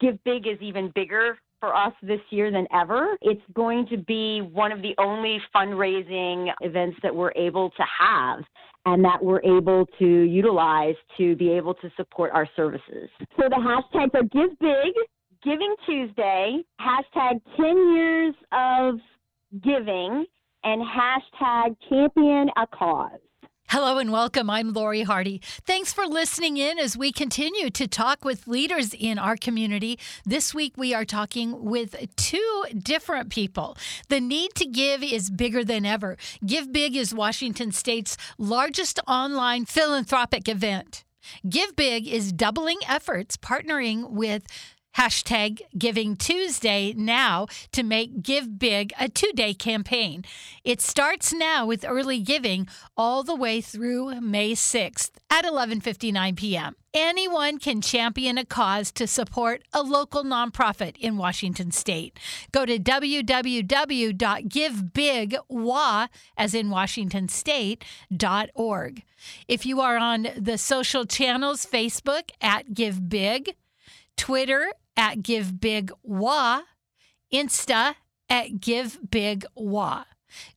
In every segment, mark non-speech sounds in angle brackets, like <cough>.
Give Big is even bigger for us this year than ever. It's going to be one of the only fundraising events that we're able to have and that we're able to utilize to be able to support our services. So the hashtags are Give Big, Giving Tuesday, hashtag 10 years of giving, and hashtag champion a cause. Hello and welcome. I'm Lori Hardy. Thanks for listening in as we continue to talk with leaders in our community. This week we are talking with two different people. The need to give is bigger than ever. Give Big is Washington State's largest online philanthropic event. Give Big is doubling efforts partnering with Hashtag Giving Tuesday now to make Give Big a two day campaign. It starts now with early giving all the way through May 6th at 11:59 p.m. Anyone can champion a cause to support a local nonprofit in Washington state. Go to www.givebigwa as in Washington state.org. If you are on the social channels Facebook at Give Big, Twitter at Give Big Wah, Insta at Give Big Wah.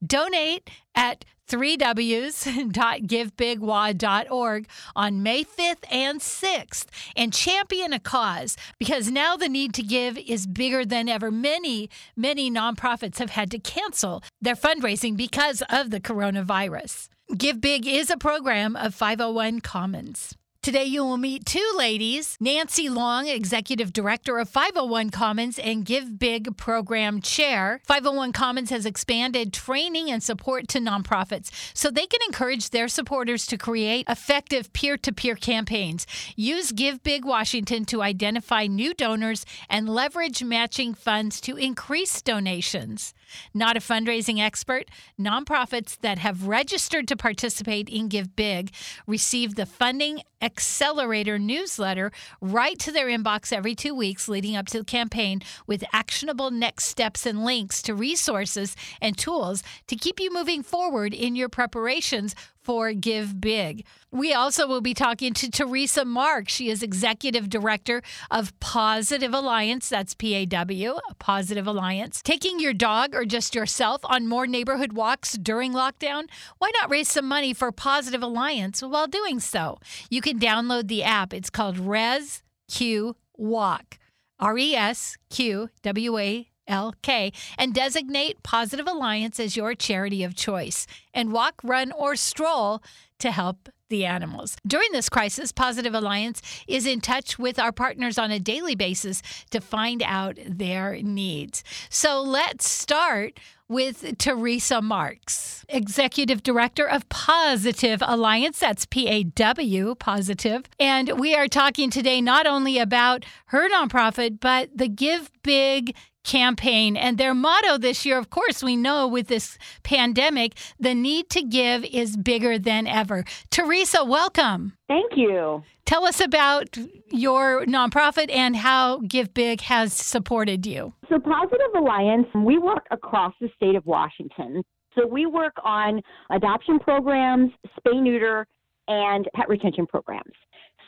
Donate at 3ws.givebigwa.org <laughs> on May 5th and 6th and champion a cause because now the need to give is bigger than ever. Many, many nonprofits have had to cancel their fundraising because of the coronavirus. Give Big is a program of 501 Commons. Today, you will meet two ladies Nancy Long, Executive Director of 501 Commons and Give Big Program Chair. 501 Commons has expanded training and support to nonprofits so they can encourage their supporters to create effective peer to peer campaigns. Use Give Big Washington to identify new donors and leverage matching funds to increase donations. Not a fundraising expert, nonprofits that have registered to participate in Give Big receive the funding Accelerator newsletter right to their inbox every two weeks leading up to the campaign with actionable next steps and links to resources and tools to keep you moving forward in your preparations for Give Big. We also will be talking to Tereza Mark. She is Executive Director of Pawsitive Alliance. That's P A W, Pawsitive Alliance. Taking your dog or just yourself on more neighborhood walks during lockdown? Why not raise some money for Pawsitive Alliance while doing so? You can download the app. It's called Res Q Walk. R E S Q W A LK and designate Pawsitive Alliance as your charity of choice and walk, run, or stroll to help the animals. During this crisis, Pawsitive Alliance is in touch with our partners on a daily basis to find out their needs. So let's start with Tereza Marks, Executive Director of Pawsitive Alliance. That's P A W, Pawsitive. And we are talking today not only about her nonprofit, but the Give Big campaign. And their motto this year, of course, we know with this pandemic, the need to give is bigger than ever. Tereza, welcome. Thank you. Tell us about your nonprofit and how Give Big has supported you. So, Pawsitive Alliance, we work across the state of Washington. So, we work on adoption programs, spay neuter, and pet retention programs.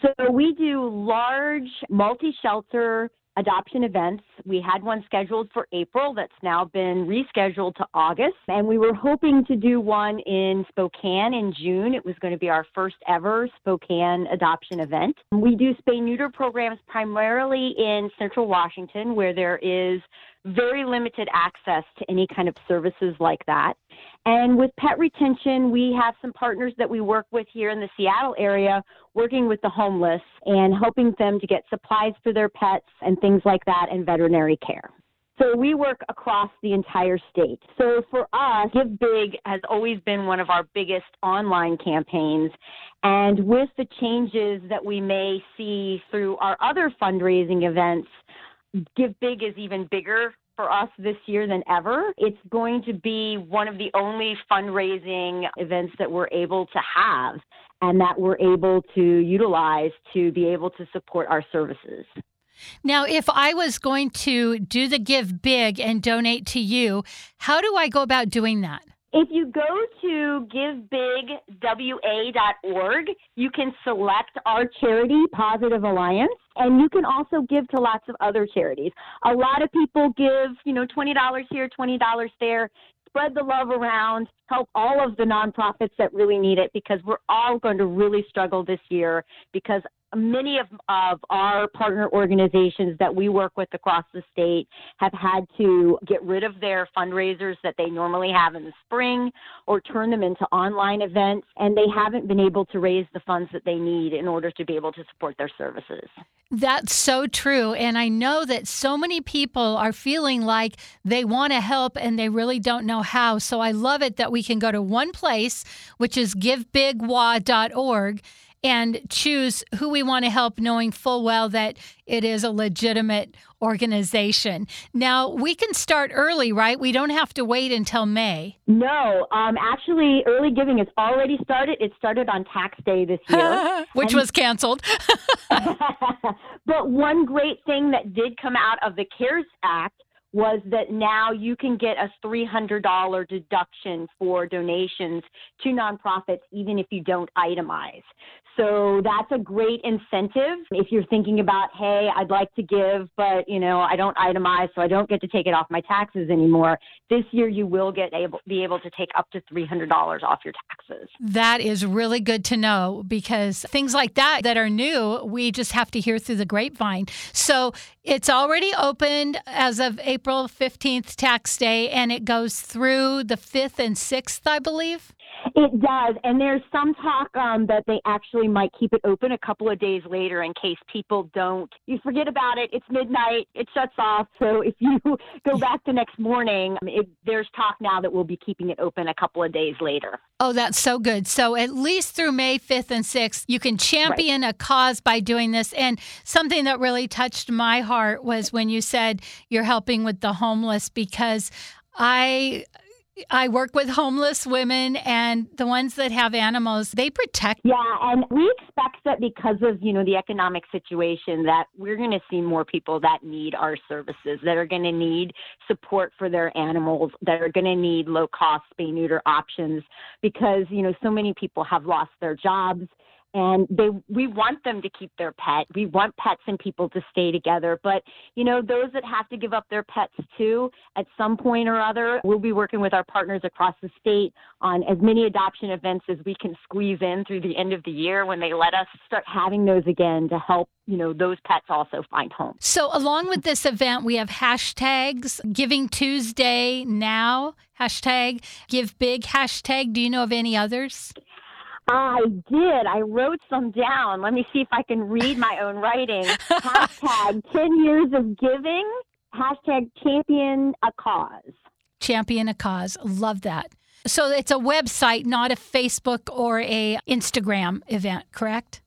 So, we do large multi shelter adoption events. We had one scheduled for April that's now been rescheduled to August, and we were hoping to do one in Spokane in June. It was going to be our first ever Spokane adoption event. We do spay neuter programs primarily in central Washington where there is very limited access to any kind of services like that. And with pet retention, we have some partners that we work with here in the Seattle area, working with the homeless and helping them to get supplies for their pets and things like that and veterinary care. So we work across the entire state. So for us, Give Big has always been one of our biggest online campaigns. And with the changes that we may see through our other fundraising events, Give Big is even bigger for us this year than ever. It's going to be one of the only fundraising events that we're able to have and that we're able to utilize to be able to support our services. Now, if I was going to do the Give Big and donate to you, how do I go about doing that? If you go to givebigwa.org, you can select our charity, Pawsitive Alliance, and you can also give to lots of other charities. A lot of people give, you know, $20 here, $20 there. Spread the love around, help all of the nonprofits that really need it because we're all going to really struggle this year because many of, of our partner organizations that we work with across the state have had to get rid of their fundraisers that they normally have in the spring or turn them into online events, and they haven't been able to raise the funds that they need in order to be able to support their services. That's so true. And I know that so many people are feeling like they want to help and they really don't know how. So I love it that we can go to one place, which is givebigwa.org and choose who we want to help, knowing full well that it is a legitimate organization. Now, we can start early, right? We don't have to wait until May. No, um, actually, early giving has already started. It started on tax day this year, <laughs> which and, was canceled. <laughs> <laughs> but one great thing that did come out of the CARES Act was that now you can get a $300 deduction for donations to nonprofits even if you don't itemize. So that's a great incentive if you're thinking about, hey, I'd like to give, but you know, I don't itemize, so I don't get to take it off my taxes anymore. This year, you will get able be able to take up to three hundred dollars off your taxes. That is really good to know because things like that that are new, we just have to hear through the grapevine. So it's already opened as of April fifteenth, tax day, and it goes through the fifth and sixth, I believe. It does, and there's some talk um, that they actually might keep it open a couple of days later in case people don't. You forget about it. It's midnight. It shuts off. So if you <laughs> go back the next morning, it, there's talk now that we'll be keeping it open a couple of days later. Oh, that's so good. So at least through May 5th and 6th, you can champion right. a cause by doing this. And something that really touched my heart was when you said you're helping with the homeless because I I work with homeless women and the ones that have animals, they protect. Yeah, and we expect that because of, you know, the economic situation that we're going to see more people that need our services, that are going to need support for their animals, that are going to need low cost spay neuter options because, you know, so many people have lost their jobs and they we want them to keep their pet. We want pets and people to stay together, but you know those that have to give up their pets too at some point or other, we'll be working with our partners across the state on as many adoption events as we can squeeze in through the end of the year when they let us start having those again to help you know those pets also find homes. So along with this event, we have hashtags Giving Tuesday now hashtag Give Big hashtag. Do you know of any others? I did. I wrote some down. Let me see if I can read my own writing. <laughs> Hashtag 10 years of giving. Hashtag champion a cause. Champion a cause. Love that. So it's a website, not a Facebook or a Instagram event, correct?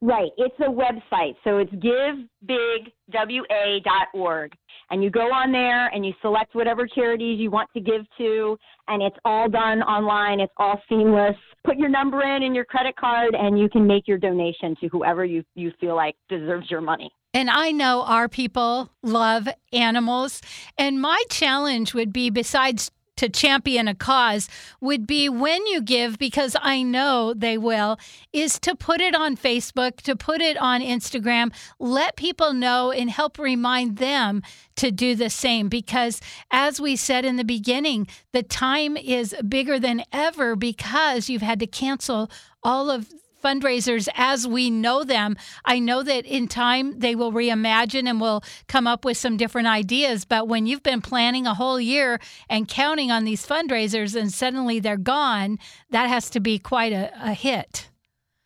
Right. It's a website. So it's givebigwa.org. And you go on there and you select whatever charities you want to give to, and it's all done online. It's all seamless. Put your number in and your credit card, and you can make your donation to whoever you, you feel like deserves your money. And I know our people love animals. And my challenge would be, besides to champion a cause would be when you give, because I know they will, is to put it on Facebook, to put it on Instagram, let people know and help remind them to do the same. Because as we said in the beginning, the time is bigger than ever because you've had to cancel all of fundraisers as we know them. I know that in time they will reimagine and will come up with some different ideas. But when you've been planning a whole year and counting on these fundraisers and suddenly they're gone, that has to be quite a, a hit.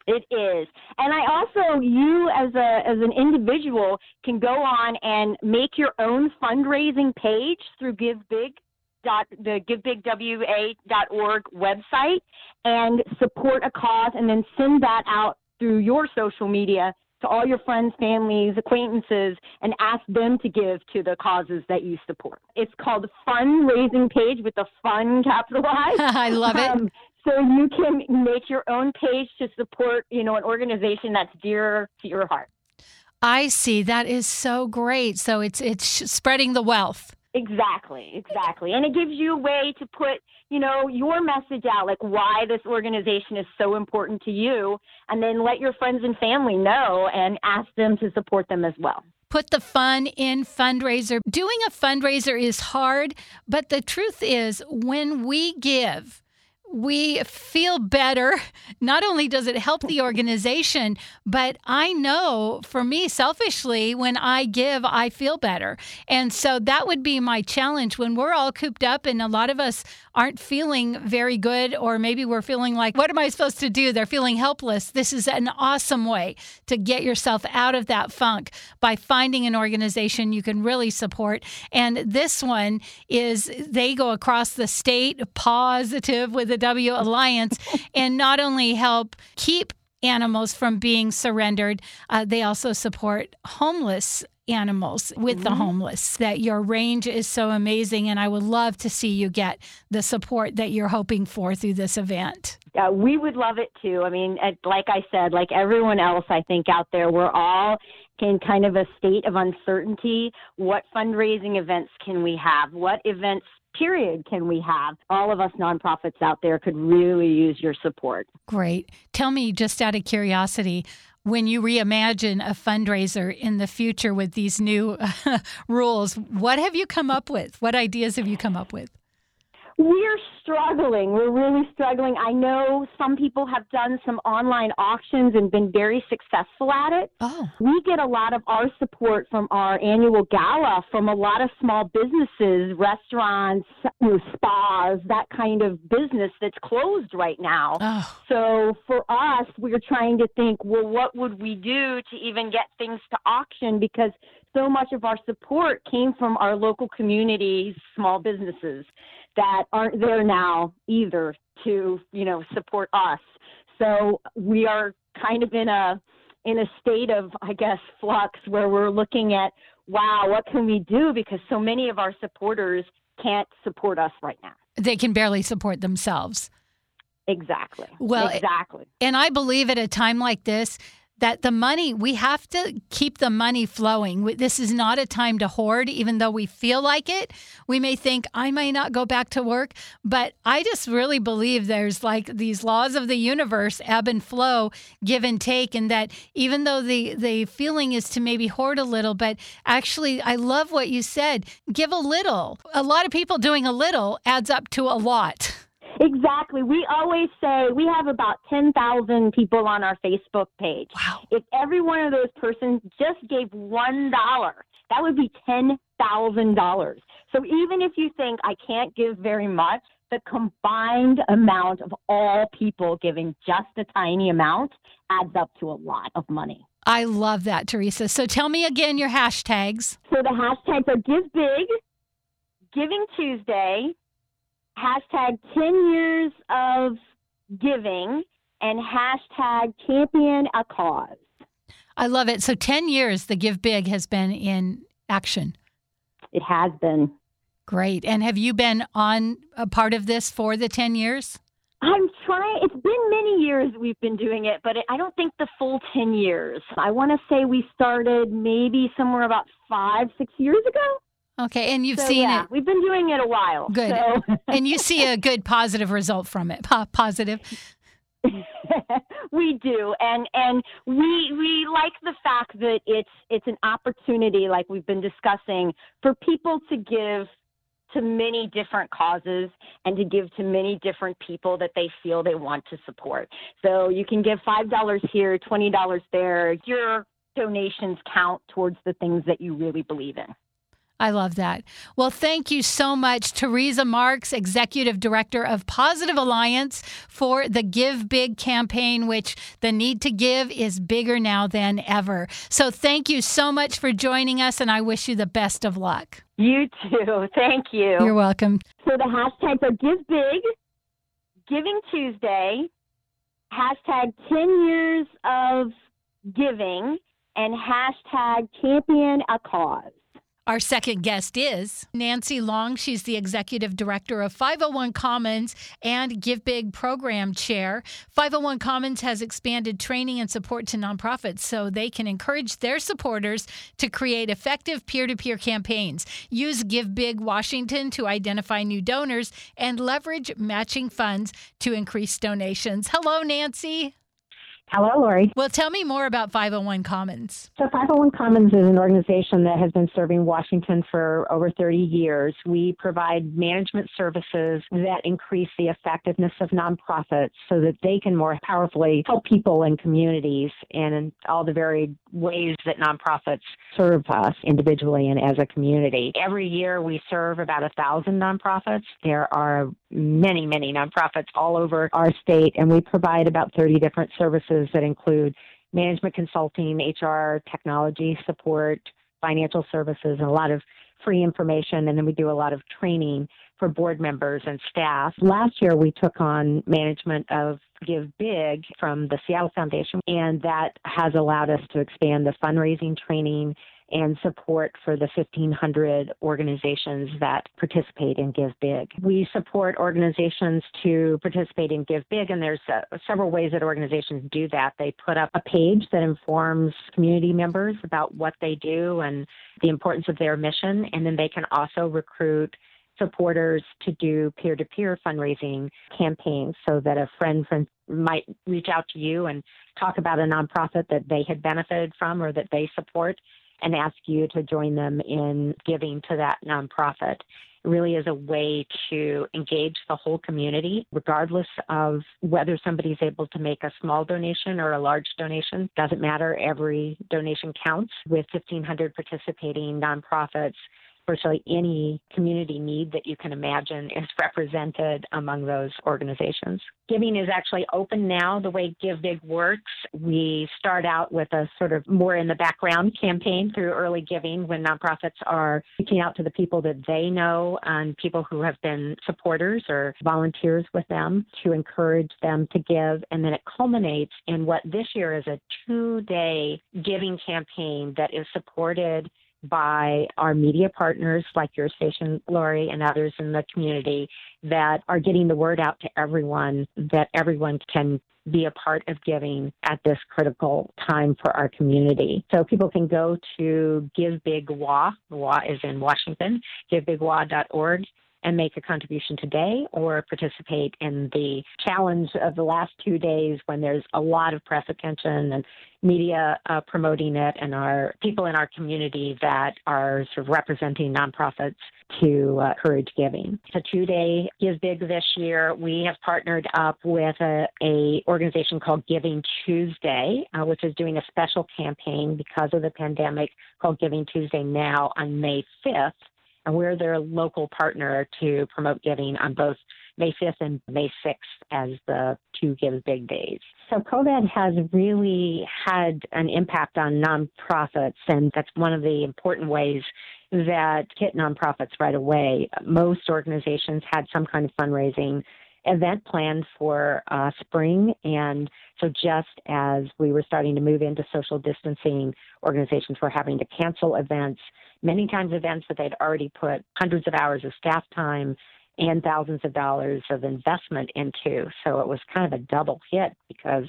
It is. And I also you as a as an individual can go on and make your own fundraising page through Give Big dot the givebigwa.org website and support a cause and then send that out through your social media to all your friends, families, acquaintances, and ask them to give to the causes that you support. It's called fundraising page with the fun capitalized. <laughs> I love it. Um, so you can make your own page to support, you know, an organization that's dear to your heart. I see. That is so great. So it's it's spreading the wealth. Exactly, exactly. And it gives you a way to put, you know, your message out, like why this organization is so important to you, and then let your friends and family know and ask them to support them as well. Put the fun in fundraiser. Doing a fundraiser is hard, but the truth is, when we give, we feel better. <laughs> Not only does it help the organization, but I know for me, selfishly, when I give, I feel better. And so that would be my challenge when we're all cooped up and a lot of us aren't feeling very good, or maybe we're feeling like, what am I supposed to do? They're feeling helpless. This is an awesome way to get yourself out of that funk by finding an organization you can really support. And this one is they go across the state, Pawsitive with the W Alliance <laughs> and not only help keep animals from being surrendered, uh, they also support homeless animals with mm-hmm. the homeless that your range is so amazing and i would love to see you get the support that you're hoping for through this event uh, we would love it too i mean like i said like everyone else i think out there we're all in kind of a state of uncertainty what fundraising events can we have what events period can we have? All of us nonprofits out there could really use your support. Great. Tell me, just out of curiosity, when you reimagine a fundraiser in the future with these new <laughs> rules, what have you come up with? What ideas have you come up with? We're struggling. We're really struggling. I know some people have done some online auctions and been very successful at it. Oh. We get a lot of our support from our annual gala from a lot of small businesses, restaurants, spas, that kind of business that's closed right now. Oh. So for us, we're trying to think, well, what would we do to even get things to auction because so much of our support came from our local communities, small businesses that aren't there now either to you know support us. So we are kind of in a in a state of I guess flux where we're looking at wow what can we do because so many of our supporters can't support us right now. They can barely support themselves. Exactly. Well, exactly. And I believe at a time like this, that the money, we have to keep the money flowing. This is not a time to hoard, even though we feel like it. We may think, I may not go back to work, but I just really believe there's like these laws of the universe, ebb and flow, give and take, and that even though the, the feeling is to maybe hoard a little, but actually, I love what you said give a little. A lot of people doing a little adds up to a lot. <laughs> Exactly. We always say we have about 10,000 people on our Facebook page. Wow. If every one of those persons just gave $1, that would be $10,000. So even if you think I can't give very much, the combined amount of all people giving just a tiny amount adds up to a lot of money. I love that, Tereza. So tell me again your hashtags. So the hashtags are Give Big, Giving Tuesday, hashtag 10 years of giving and hashtag champion a cause. I love it. So 10 years the Give Big has been in action. It has been. Great. And have you been on a part of this for the 10 years? I'm trying. It's been many years we've been doing it, but I don't think the full 10 years. I want to say we started maybe somewhere about five, six years ago. Okay, and you've so, seen yeah, it. We've been doing it a while. Good. So. <laughs> and you see a good positive result from it. positive. <laughs> we do, and and we we like the fact that it's it's an opportunity, like we've been discussing, for people to give to many different causes and to give to many different people that they feel they want to support. So you can give five dollars here, twenty dollars there. Your donations count towards the things that you really believe in. I love that. Well, thank you so much, Tereza Marks, Executive Director of Pawsitive Alliance, for the Give Big campaign, which the need to give is bigger now than ever. So thank you so much for joining us, and I wish you the best of luck. You too. <laughs> Thank you. You're welcome. So the hashtags are Give Big, Giving Tuesday, hashtag 10 years of giving, and hashtag champion a cause. Our second guest is Nancy Long. She's the executive director of 501 Commons and Give Big program chair. 501 Commons has expanded training and support to nonprofits so they can encourage their supporters to create effective peer to peer campaigns, use Give Big Washington to identify new donors, and leverage matching funds to increase donations. Hello, Nancy. Hello, Lori. Well, tell me more about 501 Commons. So, 501 Commons is an organization that has been serving Washington for over 30 years. We provide management services that increase the effectiveness of nonprofits so that they can more powerfully help people and communities and in all the varied ways that nonprofits serve us individually and as a community. Every year, we serve about a thousand nonprofits. There are many, many nonprofits all over our state, and we provide about 30 different services that include management consulting, HR, technology support, financial services, and a lot of free information. And then we do a lot of training for board members and staff. Last year, we took on management of Give Big from the Seattle Foundation, and that has allowed us to expand the fundraising training and support for the 1,500 organizations that participate in Give Big. We support organizations to participate in Give Big, and there's uh, several ways that organizations do that. They put up a page that informs community members about what they do and the importance of their mission, and then they can also recruit supporters to do peer-to-peer fundraising campaigns so that a friend might reach out to you and talk about a nonprofit that they had benefited from or that they support and ask you to join them in giving to that nonprofit. It really is a way to engage the whole community, regardless of whether somebody's able to make a small donation or a large donation. Doesn't matter. Every donation counts. With 1,500 participating nonprofits, virtually any community need that you can imagine is represented among those organizations. Giving is actually open now. The way Give Big works, we start out with a sort of more in the background campaign through early giving when nonprofits are reaching out to the people that they know and people who have been supporters or volunteers with them to encourage them to give. And then it culminates in what this year is a two day giving campaign that is supported by our media partners like your station, Lori, and others in the community that are getting the word out to everyone that everyone can be a part of giving at this critical time for our community. So people can go to Give Big WA, is in Washington, givebigwa.org and make a contribution today or participate in the challenge of the last two days when there's a lot of press attention and media uh, promoting it and our people in our community that are sort of representing nonprofits to uh, encourage giving. A two-day Give Big this year. We have partnered up with a, a organization called Giving Tuesday, uh, which is doing a special campaign because of the pandemic called Giving Tuesday now on May 5th and we're their local partner to promote giving on both May 5th and May 6th as the two Give Big days. So COVID has really had an impact on nonprofits, and that's one of the important ways that hit nonprofits right away. Most organizations had some kind of fundraising event planned for uh, spring. And so, just as we were starting to move into social distancing, organizations were having to cancel events, many times events that they'd already put hundreds of hours of staff time and thousands of dollars of investment into. So, it was kind of a double hit because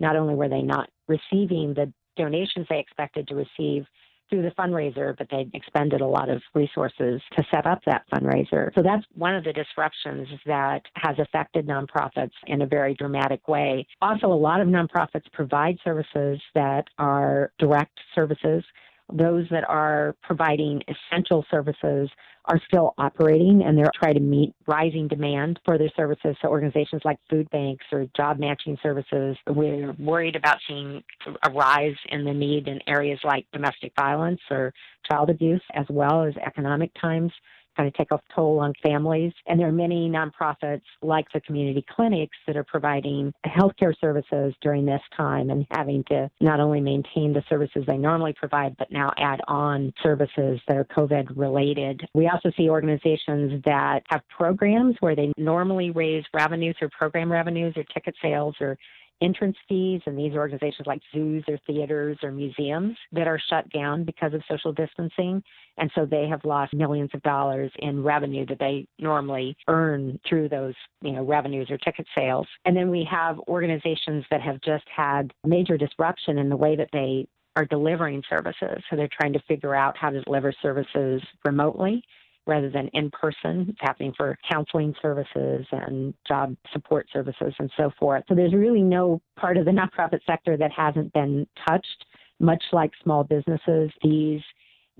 not only were they not receiving the donations they expected to receive, through the fundraiser, but they expended a lot of resources to set up that fundraiser. So that's one of the disruptions that has affected nonprofits in a very dramatic way. Also, a lot of nonprofits provide services that are direct services those that are providing essential services are still operating and they're trying to meet rising demand for their services. So organizations like food banks or job matching services, we're worried about seeing a rise in the need in areas like domestic violence or child abuse as well as economic times kind of take a toll on families. And there are many nonprofits like the community clinics that are providing healthcare services during this time and having to not only maintain the services they normally provide, but now add on services that are COVID related. We also see organizations that have programs where they normally raise revenue through program revenues or ticket sales or entrance fees in these organizations like zoos or theaters or museums that are shut down because of social distancing. And so they have lost millions of dollars in revenue that they normally earn through those, you know, revenues or ticket sales. And then we have organizations that have just had major disruption in the way that they are delivering services. So they're trying to figure out how to deliver services remotely rather than in person. It's happening for counseling services and job support services and so forth. So there's really no part of the nonprofit sector that hasn't been touched. Much like small businesses, these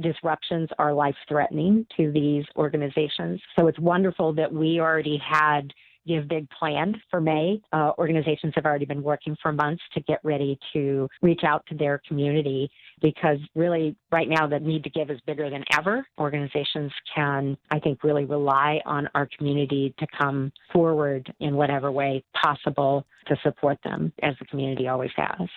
disruptions are life threatening to these organizations. So it's wonderful that we already had Give Big planned for May. Uh, organizations have already been working for months to get ready to reach out to their community because really right now the need to give is bigger than ever. Organizations can, I think, really rely on our community to come forward in whatever way possible to support them as the community always has.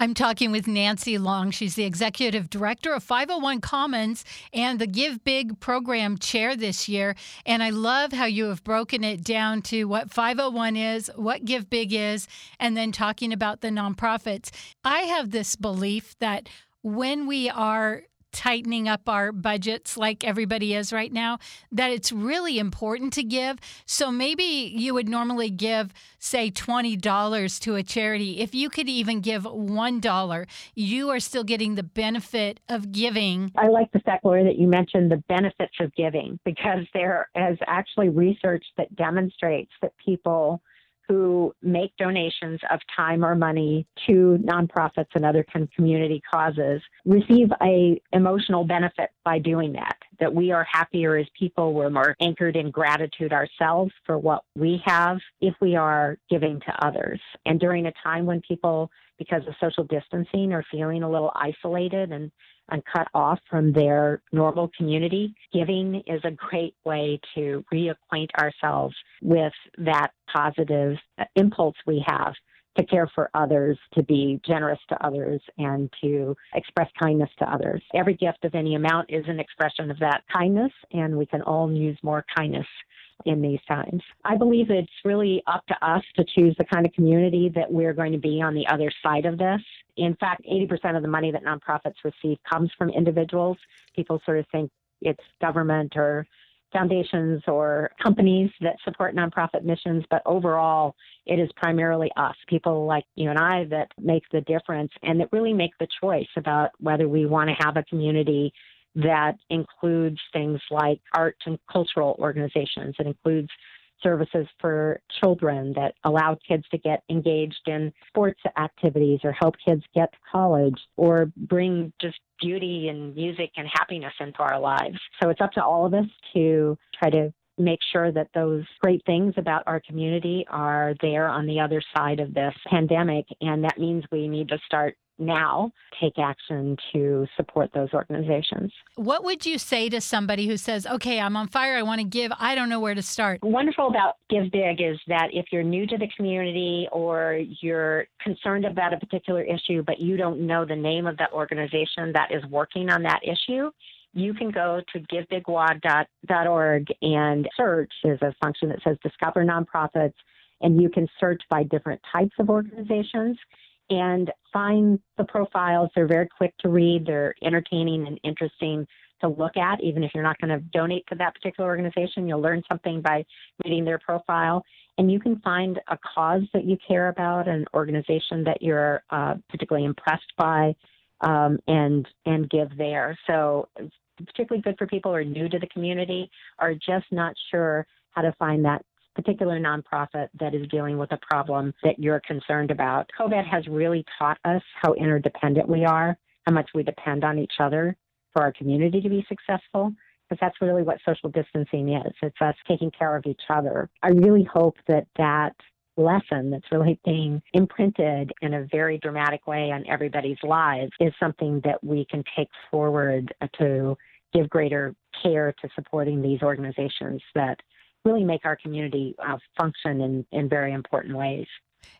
I'm talking with Nancy Long. She's the executive director of 501 Commons and the Give Big program chair this year. And I love how you have broken it down to what 501 is, what Give Big is, and then talking about the nonprofits. I have this belief that when we are tightening up our budgets like everybody is right now, that it's really important to give. So maybe you would normally give, say, $20 to a charity. If you could even give $1, you are still getting the benefit of giving. I like the fact, Lori, that you mentioned the benefits of giving because there is actually research that demonstrates that people who make donations of time or money to nonprofits and other community causes receive a emotional benefit by doing that that we are happier as people we're more anchored in gratitude ourselves for what we have if we are giving to others and during a time when people because of social distancing are feeling a little isolated and and cut off from their normal community. Giving is a great way to reacquaint ourselves with that positive impulse we have to care for others, to be generous to others, and to express kindness to others. Every gift of any amount is an expression of that kindness, and we can all use more kindness in these times. I believe it's really up to us to choose the kind of community that we're going to be on the other side of this. In fact, 80% of the money that nonprofits receive comes from individuals. People sort of think it's government or foundations or companies that support nonprofit missions, but overall, it is primarily us, people like you and I, that make the difference and that really make the choice about whether we want to have a community that includes things like art and cultural organizations. It includes services for children that allow kids to get engaged in sports activities or help kids get to college or bring just beauty and music and happiness into our lives. So it's up to all of us to try to make sure that those great things about our community are there on the other side of this pandemic. And that means we need to start now take action to support those organizations. What would you say to somebody who says, okay, I'm on fire, I want to give, I don't know where to start? Wonderful about Give Big is that if you're new to the community or you're concerned about a particular issue, but you don't know the name of that organization that is working on that issue, you can go to givebigwa.org and search. There's a function that says Discover Nonprofits, and you can search by different types of organizations and find the profiles. They're very quick to read, they're entertaining and interesting to look at. Even if you're not going to donate to that particular organization, you'll learn something by reading their profile. And you can find a cause that you care about, an organization that you're uh, particularly impressed by, um, and and give there. So it's particularly good for people who are new to the community, are just not sure how to find that particular nonprofit that is dealing with a problem that you're concerned about. COVID has really taught us how interdependent we are, how much we depend on each other for our community to be successful. Because that's really what social distancing is. It's us taking care of each other. I really hope that that lesson that's really being imprinted in a very dramatic way on everybody's lives is something that we can take forward to give greater care to supporting these organizations that really make our community uh, function in, in very important ways.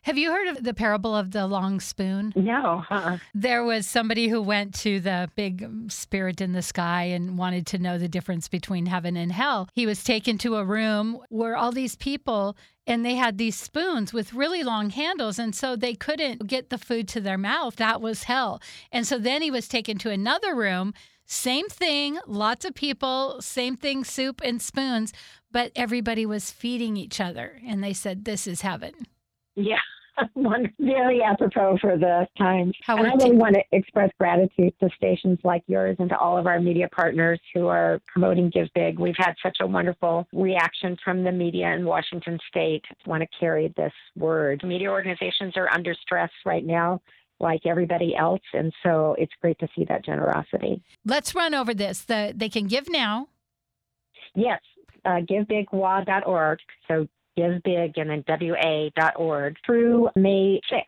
Have you heard of the parable of the long spoon? No. Uh-uh. There was somebody who went to the big spirit in the sky and wanted to know the difference between heaven and hell. He was taken to a room where all these people and they had these spoons with really long handles and so they couldn't get the food to their mouth. That was hell. And so then he was taken to another room same thing, lots of people, same thing, soup and spoons, but everybody was feeding each other. And they said, This is heaven. Yeah. <laughs> One very apropos for the times. How and I really t- want to express gratitude to stations like yours and to all of our media partners who are promoting Give Big. We've had such a wonderful reaction from the media in Washington State. want to carry this word. Media organizations are under stress right now, like everybody else, and so it's great to see that generosity. Let's run over this. The, they can give now. Yes, uh, givebigwa.org. So give big and then wa.org through May 6th.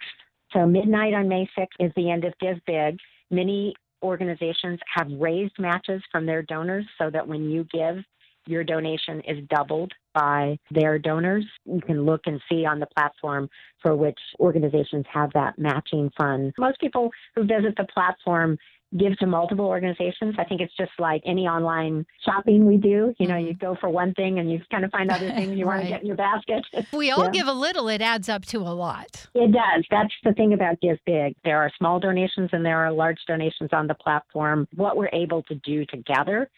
So midnight on May 6th is the end of Give Big. Many organizations have raised matches from their donors so that when you give, your donation is doubled by their donors. You can look and see on the platform for which organizations have that matching fund. Most people who visit the platform give to multiple organizations. I think it's just like any online shopping we do. You know, you mm-hmm. go for one thing and you kind of find other things you want <laughs> to get in your basket. We all Yeah. give a little, it adds up to a lot. It does. That's the thing about Give Big. There are small donations and there are large donations on the platform. What we're able to do together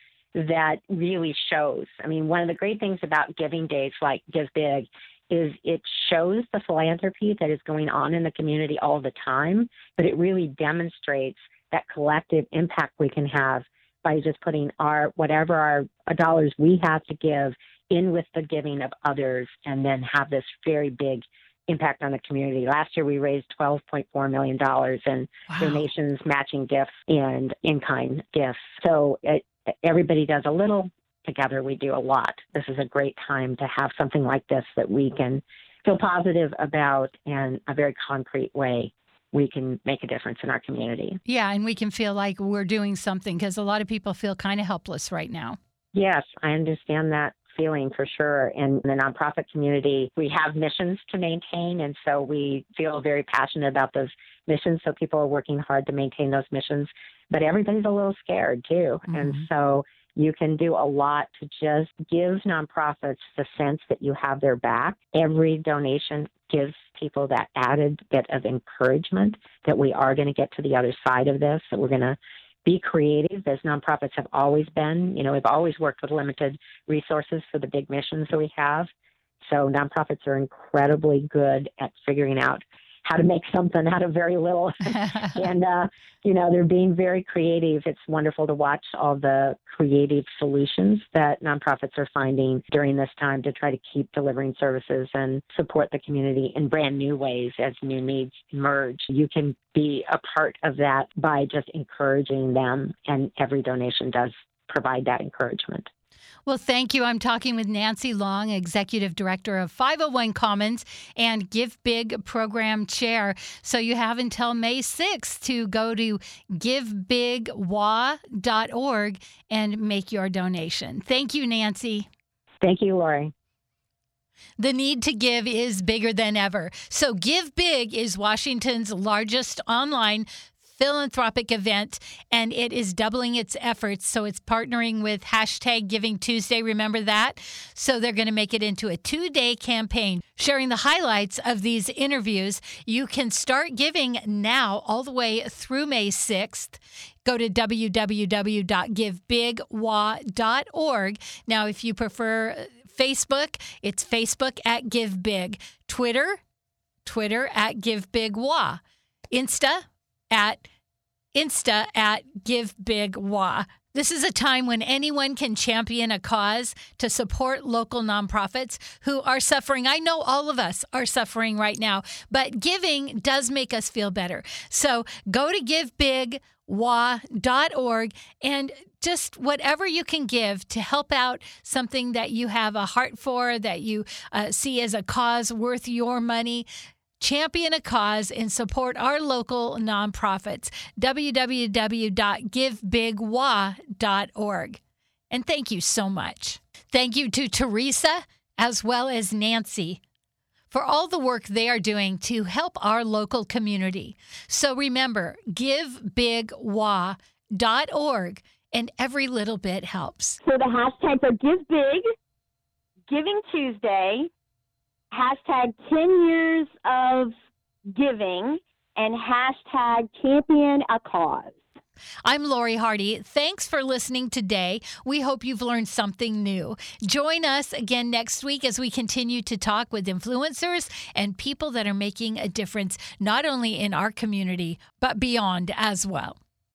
that really shows. I mean, one of the great things about giving days like Give Big is it shows the philanthropy that is going on in the community all the time, but it really demonstrates that collective impact we can have by just putting our whatever our uh, dollars we have to give in with the giving of others and then have this very big impact on the community. Last year we raised $12.4 million in Wow. donations, matching gifts, and in kind gifts. So it, everybody does a little. Together we do a lot. This is a great time to have something like this that we can feel positive about in a very concrete way. We can make a difference in our community. Yeah, and we can feel like we're doing something because a lot of people feel kind of helpless right now. Yes, I understand that feeling for sure. In the nonprofit community, we have missions to maintain, and so we feel very passionate about those missions. So people are working hard to maintain those missions, but everybody's a little scared too. And Mhm. so you can do a lot to just give nonprofits the sense that you have their back. Every donation gives people that added bit of encouragement that we are going to get to the other side of this, that we're going to be creative as nonprofits have always been. You know, we've always worked with limited resources for the big missions that we have. So nonprofits are incredibly good at figuring out how to make something out of very little. <laughs> and, uh, you know, they're being very creative. It's wonderful to watch all the creative solutions that nonprofits are finding during this time to try to keep delivering services and support the community in brand new ways as new needs emerge. You can be a part of that by just encouraging them, and every donation does provide that encouragement. Well, thank you. I'm talking with Nancy Long, Executive Director of 501 Commons and Give Big Program Chair. So you have until May 6th to go to givebigwa.org and make your donation. Thank you, Nancy. Thank you, Lori. The need to give is bigger than ever. So, Give Big is Washington's largest online philanthropic event, and it is doubling its efforts. So, it's partnering with hashtag Giving Tuesday. Remember that? So, they're going to make it into a two day campaign. Sharing the highlights of these interviews, you can start giving now all the way through May 6th. Go to www.givebigwa.org. Now, if you prefer uh, Facebook, it's Facebook at Give Big. Twitter, Twitter at Give Big Wa. Insta at Insta at Give Big Wa. This is a time when anyone can champion a cause to support local nonprofits who are suffering. I know all of us are suffering right now, but giving does make us feel better. So go to givebigwa.org and just whatever you can give to help out something that you have a heart for, that you uh, see as a cause worth your money champion a cause and support our local nonprofits. www.givebigwa.org. And thank you so much. Thank you to Tereza as well as Nancy for all the work they are doing to help our local community. So remember, givebigwa.org and every little bit helps. So the hashtags are Give Big, Giving Tuesday, hashtag 10 years of giving, and hashtag champion a cause. I'm Lori Hardy. Thanks for listening today. We hope you've learned something new. Join us again next week as we continue to talk with influencers and people that are making a difference not only in our community, but beyond as well.